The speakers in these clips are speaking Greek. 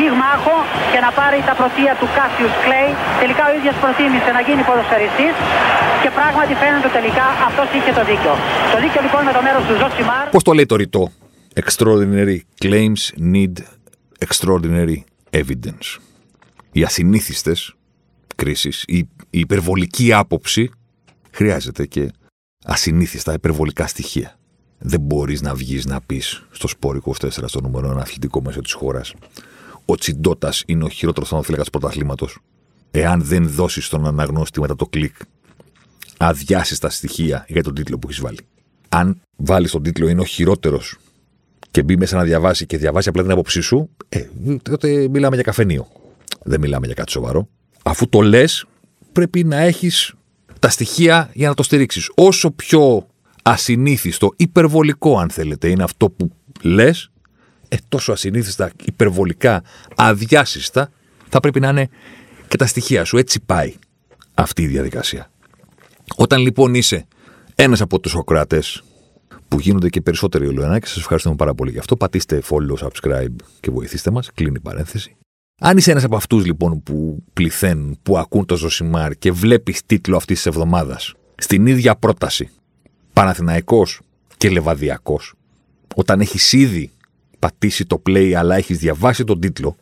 πυγμάχο και να πάρει τα πρωτεία του Κάσιους Κλέι. Τελικά ο ίδιος προτίμησε να γίνει ποδοσφαιριστής και πράγματι φαίνεται τελικά αυτός είχε το δίκιο. Το δίκιο λοιπόν με το μέρος του Ζωσιμάρ. Πώς το λέει το ρητό; Extraordinary claims need extraordinary evidence. Οι ασυνήθιστες κρίσεις, η, η υπερβολική άποψη χρειάζεται και ασυνήθιστα υπερβολικά στοιχεία. Δεν μπορείς να βγεις να πεις στο Sport 24 στο νούμερο ένα αθλητικό μέσο της χώρας ο Τσιντότα είναι ο χειρότερος θανατοφύλακα του πρωταθλήματος. Εάν δεν δώσεις στον αναγνώστη μετά το κλικ αδειάσεις τα στοιχεία για τον τίτλο που έχεις βάλει. Αν βάλεις τον τίτλο είναι ο χειρότερος και μπει μέσα να διαβάσει και διαβάσει απλά την άποψή σου, ε, τότε μιλάμε για καφενείο. Δεν μιλάμε για κάτι σοβαρό. Αφού το λες, πρέπει να έχεις τα στοιχεία για να το στηρίξεις. Όσο πιο ασυνήθιστο, υπερβολικό αν θέλετε, είναι αυτό που λες, ε, τόσο ασυνήθιστα, υπερβολικά, αδιάσυστα, θα πρέπει να είναι και τα στοιχεία σου. Έτσι πάει αυτή η διαδικασία. Όταν λοιπόν είσαι ένας από τους Σοκράτες, που γίνονται και περισσότεροι ολοένα και σας ευχαριστούμε πάρα πολύ γι' αυτό, πατήστε follow, subscribe και βοηθήστε μας. Κλείνει η παρένθεση. Αν είσαι ένας από αυτούς λοιπόν που πληθαίνουν, που ακούν το Ζωσιμάρ και βλέπεις τίτλο αυτής της εβδομάδας στην ίδια πρόταση Παναθηναϊκός και Λεβαδιακός, όταν έχεις ήδη πατήσει το play, αλλά έχεις διαβάσει τον τίτλο,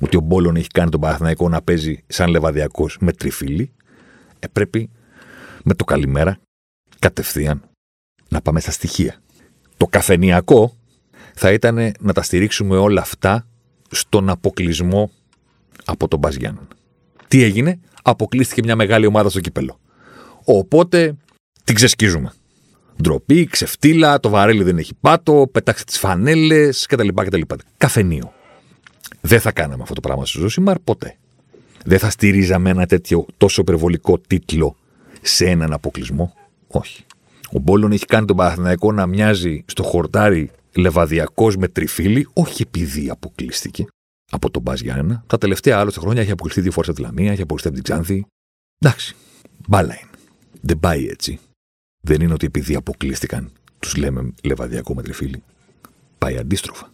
ότι ο Μπόλον έχει κάνει τον Παναθηναϊκό να παίζει σαν λεβαδιακός με τριφύλι, ε, πρέπει με το καλημέρα κατευθείαν να πάμε στα στοιχεία. Το καφενιακό θα ήταν να τα στηρίξουμε όλα αυτά στον αποκλεισμό από τον Μπαζιάν. Τι έγινε, αποκλείστηκε μια μεγάλη ομάδα στο κύπελο. Οπότε την ξεσκίζουμε. Ντροπή, ξεφτύλα, το βαρέλι δεν έχει πάτο, πετάξτε τις φανέλες κτλ, κτλ. Καφενείο. Δεν θα κάναμε αυτό το πράγμα στο Ζωσιμάρ ποτέ. Δεν θα στηρίζαμε ένα τέτοιο τόσο υπερβολικό τίτλο σε έναν αποκλεισμό. Όχι. Ο Μπόλον έχει κάνει τον Παναθηναϊκό να μοιάζει στο χορτάρι λεβαδιακός με τριφύλι, όχι επειδή αποκλείστηκε από τον Μπάζ Γιάννα. Τα τελευταία άλλωστε χρόνια έχει αποκλειστεί δύο φορές από τη Λαμία, έχει αποκλειστεί από την Ξάνθη. Εντάξει. Μπάλα είναι. Δεν πάει έτσι δεν είναι ότι επειδή αποκλείστηκαν τους λέμε λεβαδιακό με τριφύλι. Πάει αντίστροφα.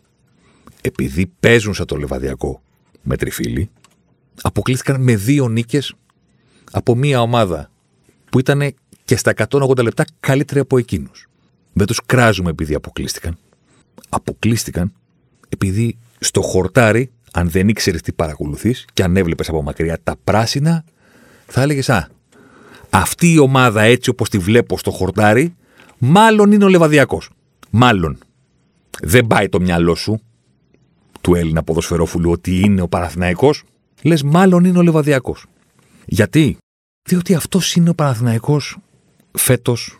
Επειδή παίζουν σαν το λεβαδιακό με τριφύλι, αποκλείστηκαν με δύο νίκες από μία ομάδα που ήταν και στα 180 λεπτά καλύτερη από εκείνους. Δεν τους κράζουμε επειδή αποκλείστηκαν. Αποκλείστηκαν επειδή στο χορτάρι, αν δεν ήξερες τι παρακολουθείς και αν έβλεπες από μακριά τα πράσινα, θα έλεγες Α, αυτή η ομάδα έτσι όπως τη βλέπω στο χορτάρι, μάλλον είναι ο Λεβαδιακός. Μάλλον. Δεν πάει το μυαλό σου του Έλληνα ποδοσφαιρόφουλου ότι είναι ο Παναθηναϊκός. Λες μάλλον είναι ο Λεβαδιακός. Γιατί; Διότι αυτός είναι ο Παναθηναϊκός φέτος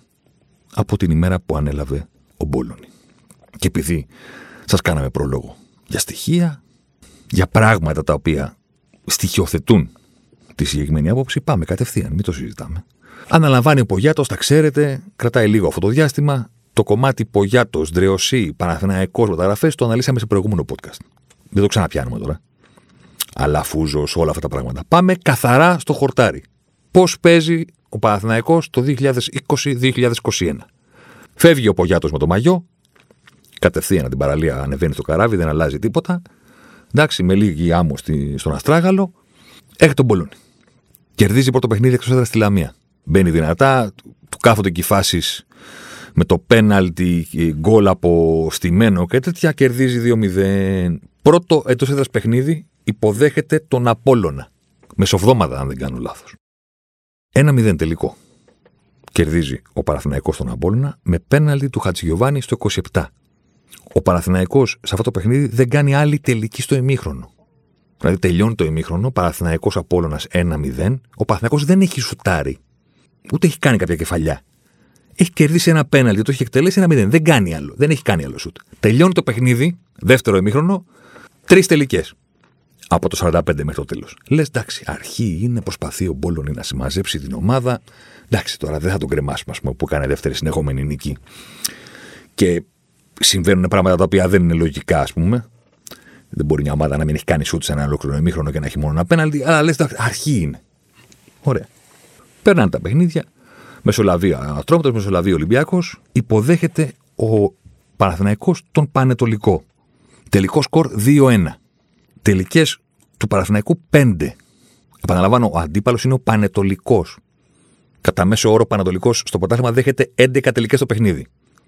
από την ημέρα που ανέλαβε ο Μπόλωνη. Και επειδή σας κάναμε πρόλογο για στοιχεία, για πράγματα τα οποία στοιχειοθετούν τη συγκεκριμένη άποψη, πάμε κατευθείαν, μην το συζητάμε. Αναλαμβάνει ο Πογιάτος, τα ξέρετε, κρατάει λίγο αυτό το διάστημα. Το κομμάτι Πογιάτος, Δρεωσή, Παναθηναϊκός μεταγραφές το αναλύσαμε σε προηγούμενο podcast. Δεν το ξαναπιάνουμε τώρα. Αλλά φούζο όλα αυτά τα πράγματα. Πάμε καθαρά στο χορτάρι. Πώς παίζει ο Παναθηναϊκός το 2020-2021. Φεύγει ο Πογιάτος με το μαγιό, κατευθείαν την παραλία ανεβαίνει στο καράβι, δεν αλλάζει τίποτα. Εντάξει, με λίγη άμμο στον Αστράγαλο, Έρχεται τον Μπολόνι. Κερδίζει πρώτο παιχνίδι εκτός έδρας στη Λαμία. Μπαίνει δυνατά, του κάθονται και φάσεις με το πέναλτι, γκολ από στημένο και τέτοια. Κερδίζει 2-0. Πρώτο εντό έδρας παιχνίδι υποδέχεται τον Απόλωνα. Μεσοβδόμαδα, αν δεν κάνω λάθος. 1-0 τελικό. Κερδίζει ο Παραθυναϊκό τον Απόλωνα με πέναλτι του Χατζηγιοβάνη στο 27. Ο Παραθυναϊκό σε αυτό το παιχνίδι δεν κάνει άλλη τελική στο ημίχρονο. Δηλαδή τελειώνει το ημίχρονο, Παναθυναϊκό Απόλωνα 1-0. Ο Παναθυναϊκό δεν έχει σουτάρει. Ούτε έχει κάνει κάποια κεφαλιά. Έχει κερδίσει ένα πέναλτι, το έχει εκτελέσει ένα 0. Δεν κάνει άλλο. Δεν έχει κάνει άλλο σουτ. Τελειώνει το παιχνίδι, δεύτερο ημίχρονο, τρεις τελικές. από το 45 μέχρι το τέλος. Λες, εντάξει, αρχή είναι, προσπαθεί ο Μπόλωνη να συμμαζέψει την ομάδα. Εντάξει, τώρα δεν θα τον κρεμάσουμε, ας πούμε, που έκανε δεύτερη συνεχόμενη νίκη. Και συμβαίνουν πράγματα τα οποία δεν είναι λογικά, ας πούμε. Δεν μπορεί μια ομάδα να μην έχει κάνει σούτ σε ένα ολόκληρο ημίχρονο και να έχει μόνο ένα πέναλτι, αλλά λες, αρχή είναι. Ωραία. Περνάνε τα παιχνίδια. Μεσολαβεί Ανατρόπιτο, μεσολαβεί Ολυμπιακός. Υποδέχεται ο Παναθηναϊκός τον Πανετολικό. Τελικό σκορ 2-1. Τελικές του Παναθηναϊκού 5. Επαναλαμβάνω, ο αντίπαλος είναι ο Πανετολικός. Κατά μέσο όρο, ο Πανετολικός στο πρωτάθλημα δέχεται 11 τελικές στο παιχνίδι.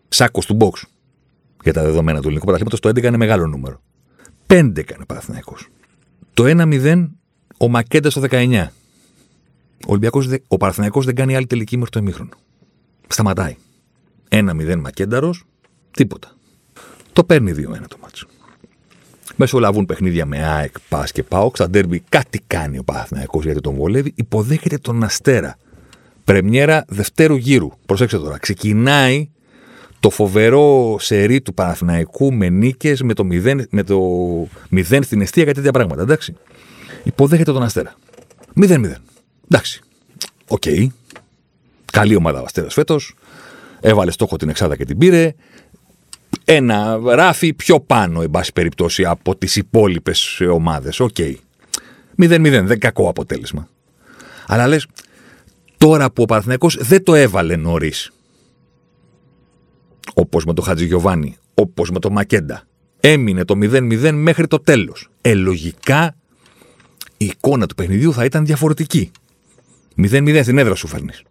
Σάκος του box. Για τα δεδομένα του ελληνικού πρωταθλήματος, το 11 είναι μεγάλο νούμερο. 5 έκανε ο Παναθηναϊκός. Το 1-0 ο Μακέντα στο 19. Ο, Ολυμπιακός, ο Παναθηναϊκός δεν κάνει άλλη τελική μέχρι το ημίχρονο. Σταματάει. 1-0 Μακένταρος, τίποτα. Το παίρνει 2-1 το μάτσο. Μεσολαβούν παιχνίδια με ΑΕΚ, ΠΑΣ και ΠΑΟΚ. Στα ντέρμπι κάτι κάνει ο Παναθηναϊκός γιατί τον βολεύει. Υποδέχεται τον Αστέρα. Πρεμιέρα δευτέρου γύρου. Προσέξτε τώρα. Ξεκινάει το φοβερό σερί του Παναθηναϊκού με νίκες, με το 0, με το 0 στην εστία και τέτοια πράγματα. Εντάξει. Υποδέχεται τον Αστέρα. 0-0. Εντάξει. OK. Okay. Καλή ομάδα ο Αστέρας φέτος. Έβαλε στόχο την Εξάδα και την πήρε. Ένα ράφι πιο πάνω, εν πάση περιπτώσει, από τις υπόλοιπες ομάδες. OK. Okay. 0-0. Δεν κακό αποτέλεσμα. Αλλά λες, τώρα που ο Παναθηναϊκός δεν το έβαλε νωρίς. Όπως με το Χατζηγιοβάνη, όπως με το Μακέντα. Έμεινε το 0-0 μέχρι το τέλος. Ε, λογικά η εικόνα του παιχνιδιού θα ήταν διαφορετική. 0-0 στην έδρα σου φέρνεις.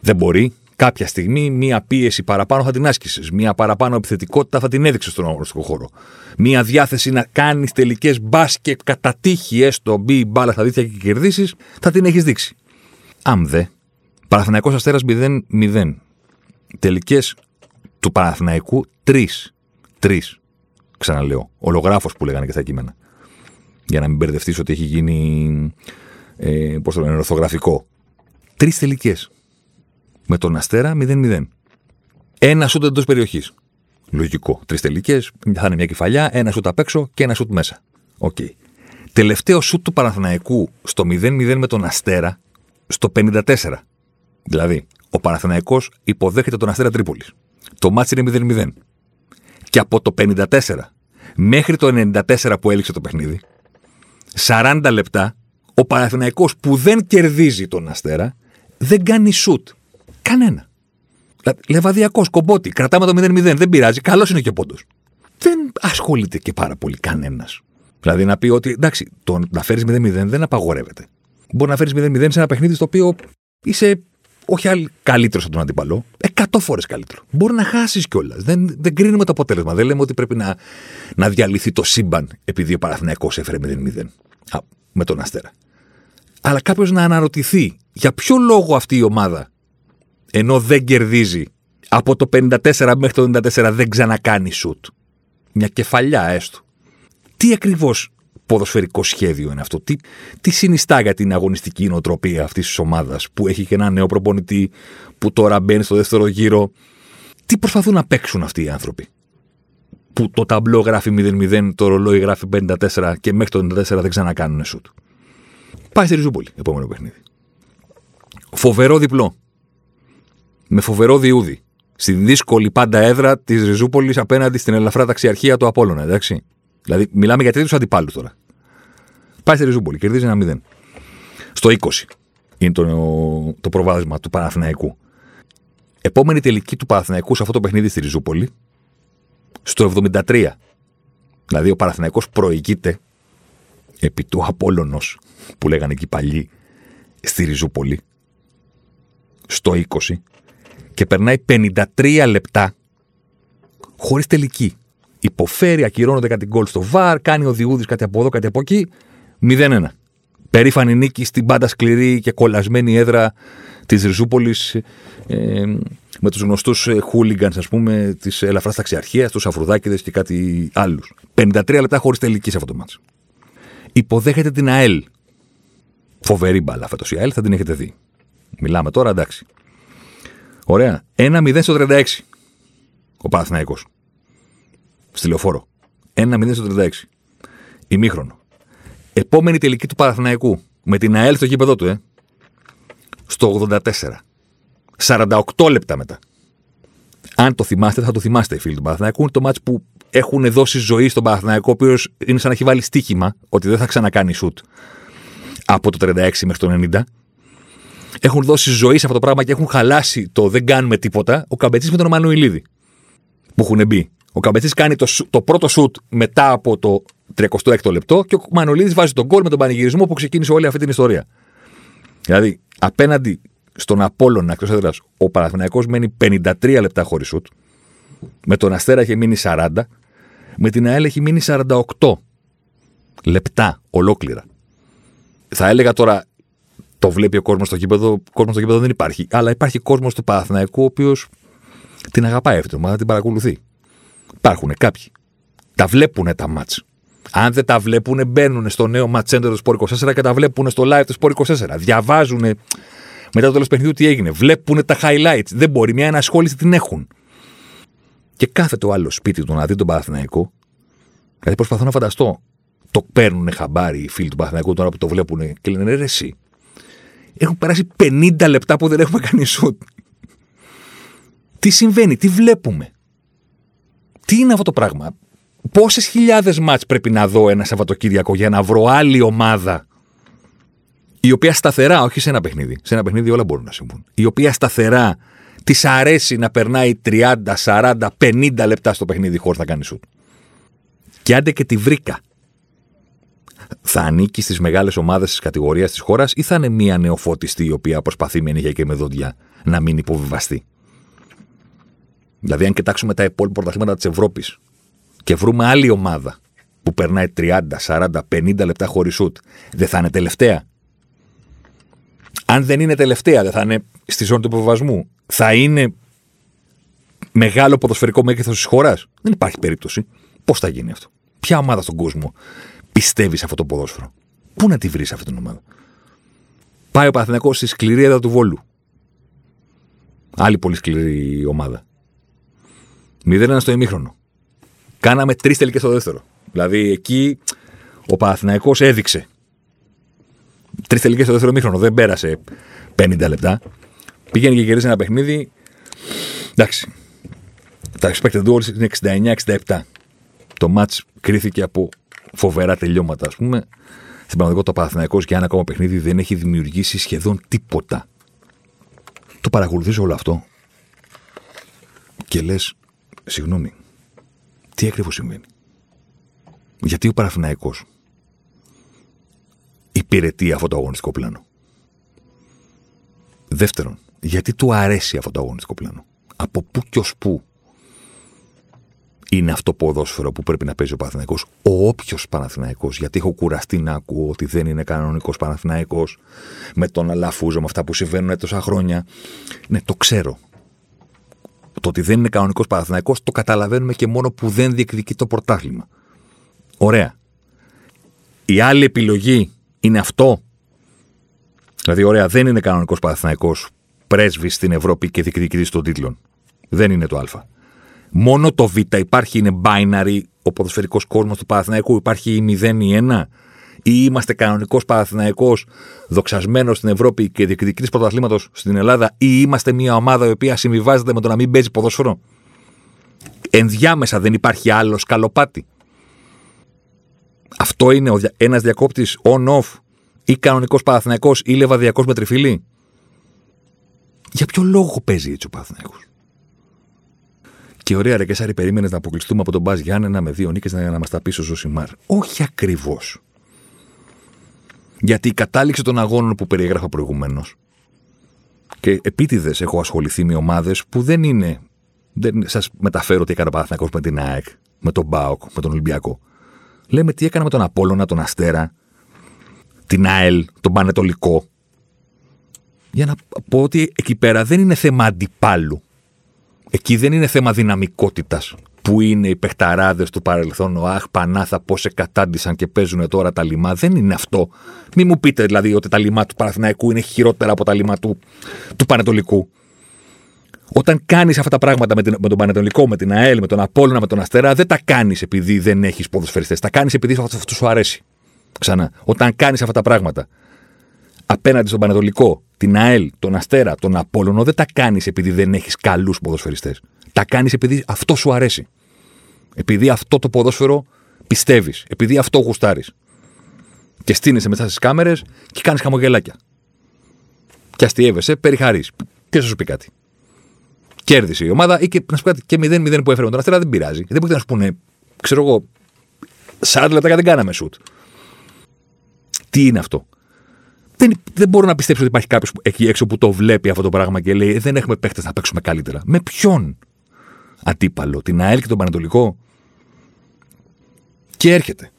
Δεν μπορεί. Κάποια στιγμή μία πίεση παραπάνω θα την άσκησες. Μία παραπάνω επιθετικότητα θα την έδειξες στον αγωνιστικό χώρο. Μία διάθεση να κάνεις τελικές μπάσκετ κατά τύχη, έστω μπει μπάλα στα δίθια και κερδίσεις, θα την έχεις δείξει. Αν δε, Παναθηναϊκός Αστέρας 0-0. Τελικές του Παναθηναϊκού 3. 3. Ξαναλέω. Ολογράφος που λέγανε και στα κείμενα. Για να μην μπερδευτείς ότι έχει γίνει. Ε, Πώς το λένε, ορθογραφικό. Τρεις τελικές. Με τον Αστέρα 0-0. Ένα σούτ εντός περιοχής. Λογικό. Τρεις τελικές, θα είναι μια κεφαλιά, ένα σούτ απ' έξω και ένα σούτ μέσα. OK. Okay. Τελευταίο σούτ του Παναθηναϊκού στο 0-0 με τον Αστέρα στο 54. Δηλαδή, ο Παναθηναϊκός υποδέχεται τον Αστέρα Τρίπολης. Το μάτι είναι 0-0. Και από το 54 μέχρι το 94 που έληξε το παιχνίδι, 40 λεπτά, ο Παναθηναϊκός που δεν κερδίζει τον Αστέρα, δεν κάνει σουτ. Κανένα. Λεβαδιακός, κομπότη. Κρατάμε το 0-0. Δεν πειράζει. Καλός είναι και ο πόντος. Δεν ασχολείται και πάρα πολύ κανένας. Δηλαδή να πει ότι εντάξει, το να φέρεις 0-0 δεν απαγορεύεται. Μπορεί να φέρεις 0-0 σε ένα παιχνίδι στο οποίο είσαι όχι καλύτερος από τον αντίπαλο, εκατό φορές καλύτερο. Μπορεί να χάσεις κιόλας. Δεν, δεν κρίνουμε το αποτέλεσμα. Δεν λέμε ότι πρέπει να, να διαλυθεί το σύμπαν επειδή ο Παναθυναϊκό έφερε 0-0 με τον Αστέρα. Αλλά κάποιος να αναρωτηθεί για ποιο λόγο αυτή η ομάδα, ενώ δεν κερδίζει από το 54 μέχρι το 94, δεν ξανακάνει σουτ. Μια κεφαλιά έστω. Τι ακριβώς ποδοσφαιρικό σχέδιο είναι αυτό. Τι, τι συνιστά για την αγωνιστική νοοτροπία αυτής της ομάδας που έχει και ένα νέο προπονητή που τώρα μπαίνει στο δεύτερο γύρο; Τι προσπαθούν να παίξουν αυτοί οι άνθρωποι; Που το ταμπλό γράφει 0-0, το ρολόι γράφει 54 και μέχρι το 94 δεν ξανακάνουν σουτ. Πάει στη Ριζούπολη, επόμενο παιχνίδι. Φοβερό διπλό. Με φοβερό διούδι. Στη δύσκολη πάντα έδρα της Ριζούπολης απέναντι στην ελαφρά ταξιαρχία του Απόλωνα, εντάξει. Δηλαδή, μιλάμε για τρίτου αντιπάλους τώρα. Πάει στη Ριζούπολη, κερδίζει ένα 0. Στο 20 είναι το, το προβάδισμα του Παναθηναϊκού. Επόμενη τελική του Παναθηναϊκού σε αυτό το παιχνίδι στη Ριζούπολη, στο 73. Δηλαδή, ο Παναθηναϊκός προηγείται επί του Απόλλωνος, που λέγανε εκεί παλιοί, στη Ριζούπολη, στο 20, και περνάει 53 λεπτά χωρίς τελική υποφέρει, ακυρώνονται κάτι γκολ στο βαρ, κάνει ο Διούδης κάτι από εδώ, κάτι από εκεί. 0-1. Περήφανη νίκη στην πάντα σκληρή και κολλασμένη έδρα της Ριζούπολης ε, με τους γνωστούς χούλιγκανς, ας πούμε, της ελαφράς ταξιαρχίας, τους Αφρουδάκηδες και κάτι άλλους. 53 λεπτά χωρίς τελική σε αυτό το μάτσο. Υποδέχεται την ΑΕΛ. Φοβερή μπάλα φέτος η ΑΕΛ, θα την έχετε δει. Μιλάμε τώρα, εντάξει. Ωραία. 1-0 στο 36. Ο Παναθηναϊκός στη λεωφόρο. 1-0 στο 36. Ημίχρονο. Επόμενη τελική του Παναθηναϊκού. Με την ΑΕΛ στο γήπεδο του, ε. Στο 84. 48 λεπτά μετά. Αν το θυμάστε, θα το θυμάστε οι φίλοι του Παναθηναϊκού. Είναι το μάτς που έχουν δώσει ζωή στον Παναθηναϊκό, ο οποίος είναι σαν να έχει βάλει στοίχημα ότι δεν θα ξανακάνει σουτ από το 36 μέχρι το 90. Έχουν δώσει ζωή σε αυτό το πράγμα και έχουν χαλάσει το δεν κάνουμε τίποτα. Ο Καμπετσής με τον Μανουηλίδη που έχουν μπει. Ο Καμπετσής κάνει το, το πρώτο σουτ μετά από το 36ο λεπτό και ο Μανουηλίδη βάζει τον γκολ με τον πανηγυρισμό που ξεκίνησε όλη αυτή την ιστορία. Δηλαδή, απέναντι στον Απόλλωνα εκτός έδρας, ο Παναθηναϊκός μένει 53 λεπτά χωρίς σουτ. Με τον Αστέρα έχει μείνει 40. Με την ΑΕΛ έχει μείνει 48 λεπτά ολόκληρα. Θα έλεγα τώρα, το βλέπει ο κόσμος στο γήπεδο. κόσμος στο γήπεδο δεν υπάρχει. Αλλά υπάρχει κόσμος στο Παναθηναϊκό, ο οποίος την αγαπάει αυτή την ομάδα, την παρακολουθεί. Υπάρχουν κάποιοι. Τα βλέπουν τα μάτς. Αν δεν τα βλέπουν, μπαίνουν στο νέο ματσέντερ του Sport 24 και τα βλέπουν στο live του Sport 24. Διαβάζουν μετά το τέλος παιχνιδιού τι έγινε. Βλέπουν τα highlights. Δεν μπορεί, μια ενασχόληση την έχουν. Και κάθε το άλλος σπίτι του να δει τον Παναθηναϊκό. Δηλαδή προσπαθώ να φανταστώ. Το παίρνουν χαμπάρι οι φίλοι του Παναθηναϊκού τώρα που το βλέπουν και λένε ρε, εσύ. Έχουν περάσει 50 λεπτά που δεν έχουμε κάνει σουτ. Τι συμβαίνει, τι βλέπουμε. Τι είναι αυτό το πράγμα. Πόσες χιλιάδες μάτς πρέπει να δω ένα Σαββατοκύριακο για να βρω άλλη ομάδα η οποία σταθερά, όχι σε ένα παιχνίδι, σε ένα παιχνίδι όλα μπορούν να συμβούν, η οποία σταθερά της αρέσει να περνάει 30, 40, 50 λεπτά στο παιχνίδι χωρίς να κάνει σουτ. Και άντε και τη βρήκα. Θα ανήκει στις μεγάλες ομάδες της κατηγορίας της χώρας ή θα είναι μια νεοφώτιστη η οποία προσπαθεί με νύχια και με δόντια να μην υποβιβαστεί; Δηλαδή, αν κοιτάξουμε τα υπόλοιπα πρωταθλήματα της Ευρώπης και βρούμε άλλη ομάδα που περνάει 30, 40, 50 λεπτά χωρίς σουτ, δεν θα είναι τελευταία; Αν δεν είναι τελευταία, δεν θα είναι στη ζώνη του υποβασμού. Θα είναι μεγάλο ποδοσφαιρικό μέγεθος της χώρας; Δεν υπάρχει περίπτωση. Πώς θα γίνει αυτό; Ποια ομάδα στον κόσμο πιστεύεις σε αυτό το ποδόσφαιρο; Πού να τη βρεις αυτή την ομάδα; Πάει ο Παθηνακό στη σκληρή έδρα του Βόλου. Άλλη πολύ σκληρή ομάδα. 0-1 στο ημίχρονο. Κάναμε τρεις τελικές στο δεύτερο. Δηλαδή εκεί ο Παναθηναϊκός έδειξε. Τρεις τελικές στο δεύτερο ημίχρονο. Δεν πέρασε 50 λεπτά. Πήγαινε και γυρίζει ένα παιχνίδι. Εντάξει. Τα expected goals είναι 69-67. Το match κρίθηκε από φοβερά τελειώματα, ας πούμε. Στην πραγματικότητα, ο Παναθηναϊκός για ένα ακόμα παιχνίδι δεν έχει δημιουργήσει σχεδόν τίποτα. Το παρακολουθείς όλο αυτό και λες Συγγνώμη. Τι ακριβώς συμβαίνει. Γιατί ο Παραθυναϊκός υπηρετεί αυτό το αγωνιστικό πλάνο; Δεύτερον, γιατί του αρέσει αυτό το αγωνιστικό πλάνο; Από πού και ως πού είναι αυτό ποδόσφαιρο που πρέπει να παίζει ο Παναθηναϊκός; Ο όποιος Παναθηναϊκός. Γιατί έχω κουραστεί να ακούω ότι δεν είναι κανονικός Παναθηναϊκός με τον Αλαφούζο, με αυτά που συμβαίνουν τόσα χρόνια. Ναι, το ξέρω το ότι δεν είναι κανονικός Παναθυναϊκό το καταλαβαίνουμε και μόνο που δεν διεκδικεί το πρωτάθλημα. Ωραία. Η άλλη επιλογή είναι αυτό. Δηλαδή, ωραία, δεν είναι κανονικός Παναθυναϊκό πρέσβης στην Ευρώπη και διεκδικητής των τίτλων. Δεν είναι το Α. Μόνο το Β υπάρχει, είναι binary, ο ποδοσφαιρικός κόσμος του Παναθηναϊκού. Υπάρχει η 0 ή 1 ή είμαστε κανονικός Παναθυναϊκό, δοξασμένος στην Ευρώπη και διεκδικητής πρωταθλήματος στην Ελλάδα, ή είμαστε μια ομάδα η οποία συμβιβάζεται με το να μην παίζει ποδόσφαιρο; Ενδιάμεσα δεν υπάρχει άλλος σκαλοπάτι. Αυτό είναι ένας διακόπτης on-off ή κανονικός Παναθυναϊκό ή λεβαδιακός με τριφυλή. Για ποιο λόγο παίζει έτσι ο Παναθυναϊκό. Και ωραία, ρε Κεσάρη, περίμενες να αποκλειστούμε από τον Μπα Γιάννενα με δύο νίκες να, να μας τα πεις ο Ζωσιμάρ. Όχι ακριβώς. Γιατί η κατάληξη των αγώνων που περιέγραφα προηγουμένως και επίτηδες έχω ασχοληθεί με ομάδες που δεν είναι. Δεν σας μεταφέρω τι έκανε ο με την ΑΕΚ, με τον Μπάοκ, με τον Ολυμπιακό. Λέμε τι έκανα με τον Απόλωνα, τον Αστέρα, την ΑΕΛ, τον Πανετολικό. Για να πω ότι εκεί πέρα δεν είναι θέμα αντιπάλου. Εκεί δεν είναι θέμα δυναμικότητας που είναι οι παιχταράδες του παρελθόν, ο Αχ, Πανάθα, πώς σε κατάντησαν και παίζουν τώρα τα λιμά. Δεν είναι αυτό. Μην μου πείτε δηλαδή ότι τα λιμά του Παναθηναϊκού είναι χειρότερα από τα λιμά του, του Πανετολικού. Όταν κάνεις αυτά τα πράγματα με, την, με τον Πανετολικό, με την ΑΕΛ, με τον Απόλυνα, με τον Αστέρα, δεν τα κάνεις επειδή δεν έχεις ποδοσφαιριστές. Τα κάνεις επειδή αυτό σου αρέσει. Ξανά. Όταν κάνεις αυτά τα πράγματα απέναντι στον Πανετολικό, την ΑΕΛ, τον Αστέρα, τον Απόλωνο, δεν τα κάνεις επειδή δεν έχεις καλούς ποδοσφαιριστές. Τα κάνεις επειδή αυτό σου αρέσει. Επειδή αυτό το ποδόσφαιρο πιστεύεις. Επειδή αυτό γουστάρεις. Και στείνεσαι μετά στις κάμερες και κάνεις χαμογελάκια. Και αστείευεσαι, περιχαρείς. Και σου πει κάτι. Κέρδισε η ομάδα ή και να σου πει κάτι και 0-0 που έφερε τον Αστέρα δεν πειράζει. Δεν μπορεί να σου πούνε, ξέρω εγώ, 40 λεπτά δεν κάναμε σουτ. Τι είναι αυτό; Δεν, δεν μπορώ να πιστέψω ότι υπάρχει κάποιος εκεί έξω που το βλέπει αυτό το πράγμα και λέει «Ε, Δεν έχουμε παίχτε να παίξουμε καλύτερα. Με ποιον; Αντίπαλο, την ΑΕΛ και τον Πανατολικό. Και έρχεται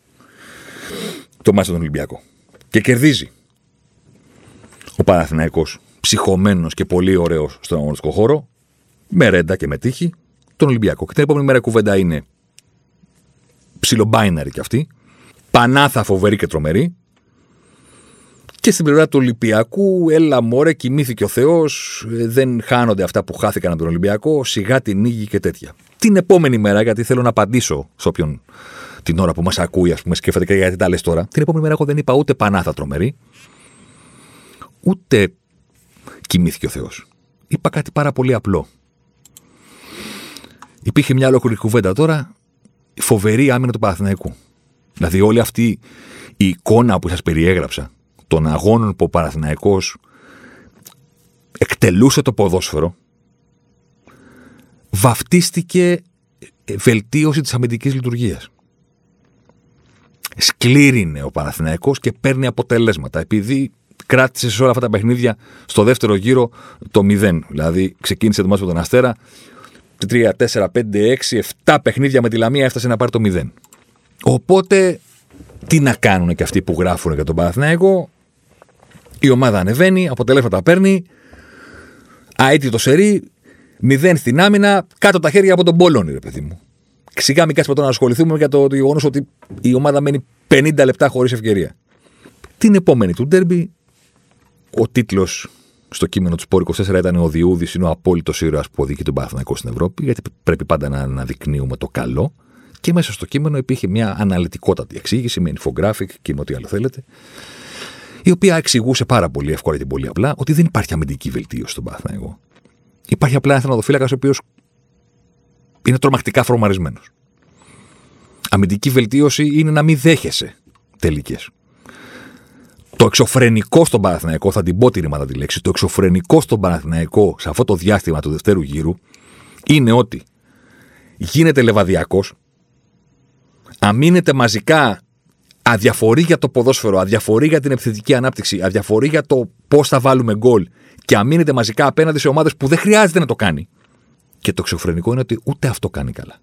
το μάτι τον Ολυμπιακό. Και κερδίζει. Ο Παναθηναϊκός ψυχωμένος και πολύ ωραίος στον αγωνιστικό χώρο, με ρέντα και με τύχη, τον Ολυμπιακό. Και την επόμενη μέρα κουβέντα είναι ψιλομπάιναρη κι αυτή, πανάθα φοβερή και τρομερή, και στην πλευρά του Ολυμπιακού, έλα μόρε, κοιμήθηκε ο Θεός, δεν χάνονται αυτά που χάθηκαν από τον Ολυμπιακό, σιγά την νύγη και τέτοια. Την επόμενη μέρα, γιατί θέλω να απαντήσω σε όποιον την ώρα που μας ακούει, ας πούμε, σκέφτεται και γιατί τα λες τώρα. Την επόμενη μέρα, εγώ δεν είπα ούτε πανάθα τρομερή, ούτε κοιμήθηκε ο Θεός. Είπα κάτι πάρα πολύ απλό. Υπήρχε μια ολόκληρη κουβέντα τώρα, φοβερή άμυνα του Παναθηναϊκού. Δηλαδή, όλη αυτή η εικόνα που σας περιέγραψα των αγώνων που ο Παναθηναϊκός εκτελούσε το ποδόσφαιρο βαφτίστηκε βελτίωση της αμυντικής λειτουργίας. Σκλήρινε ο Παναθηναϊκός και παίρνει αποτελέσματα επειδή κράτησε σε όλα αυτά τα παιχνίδια στο δεύτερο γύρο το 0. Δηλαδή ξεκίνησε το μάτι με τον Αστέρα 3, 4, 5, 6, 7 παιχνίδια με τη Λαμία έφτασε να πάρει το 0. Οπότε τι να κάνουν και αυτοί που γράφουν για τον Παναθηναϊκό; Η ομάδα ανεβαίνει, αποτελέσματα παίρνει. Αίτητο σερί, μηδέν στην άμυνα, κάτω τα χέρια από τον Μπολόνι, ρε παιδί μου. Ξηγά μην κάτσουμε τώρα να ασχοληθούμε για το, γεγονός ότι η ομάδα μένει 50 λεπτά χωρίς ευκαιρία. Την επόμενη του ντέρμπι, ο τίτλος στο κείμενο του Σπόρ 24 ήταν Ο Διούδης είναι ο απόλυτος ήρωας που οδηγεί τον Παναθηναϊκό στην Ευρώπη, γιατί πρέπει πάντα να αναδεικνύουμε το καλό. Και μέσα στο κείμενο υπήρχε μια αναλυτικότατη εξήγηση με infographic και με ό,τι άλλο θέλετε η οποία εξηγούσε πάρα πολύ εύκολα και πολύ απλά ότι δεν υπάρχει αμυντική βελτίωση στον Παναθηναϊκό. Υπάρχει απλά ένας θεματοφύλακα ο οποίος είναι τρομακτικά φρομαρισμένο. Αμυντική βελτίωση είναι να μην δέχεσαι τελικές. Το εξωφρενικό στον Παναθηναϊκό, θα την πω τη ρημάτα τη λέξη, το εξωφρενικό στον Παναθηναϊκό σε αυτό το διάστημα του δευτέρου γύρου είναι ότι γίνεται λεβαδιακός, αμήνεται μαζικά αδιαφορεί για το ποδόσφαιρο, αδιαφορεί για την επιθετική ανάπτυξη, αδιαφορεί για το πώς θα βάλουμε γκολ και αμήνεται μαζικά απέναντι σε ομάδες που δεν χρειάζεται να το κάνει. Και το ξεφρενικό είναι ότι ούτε αυτό κάνει καλά.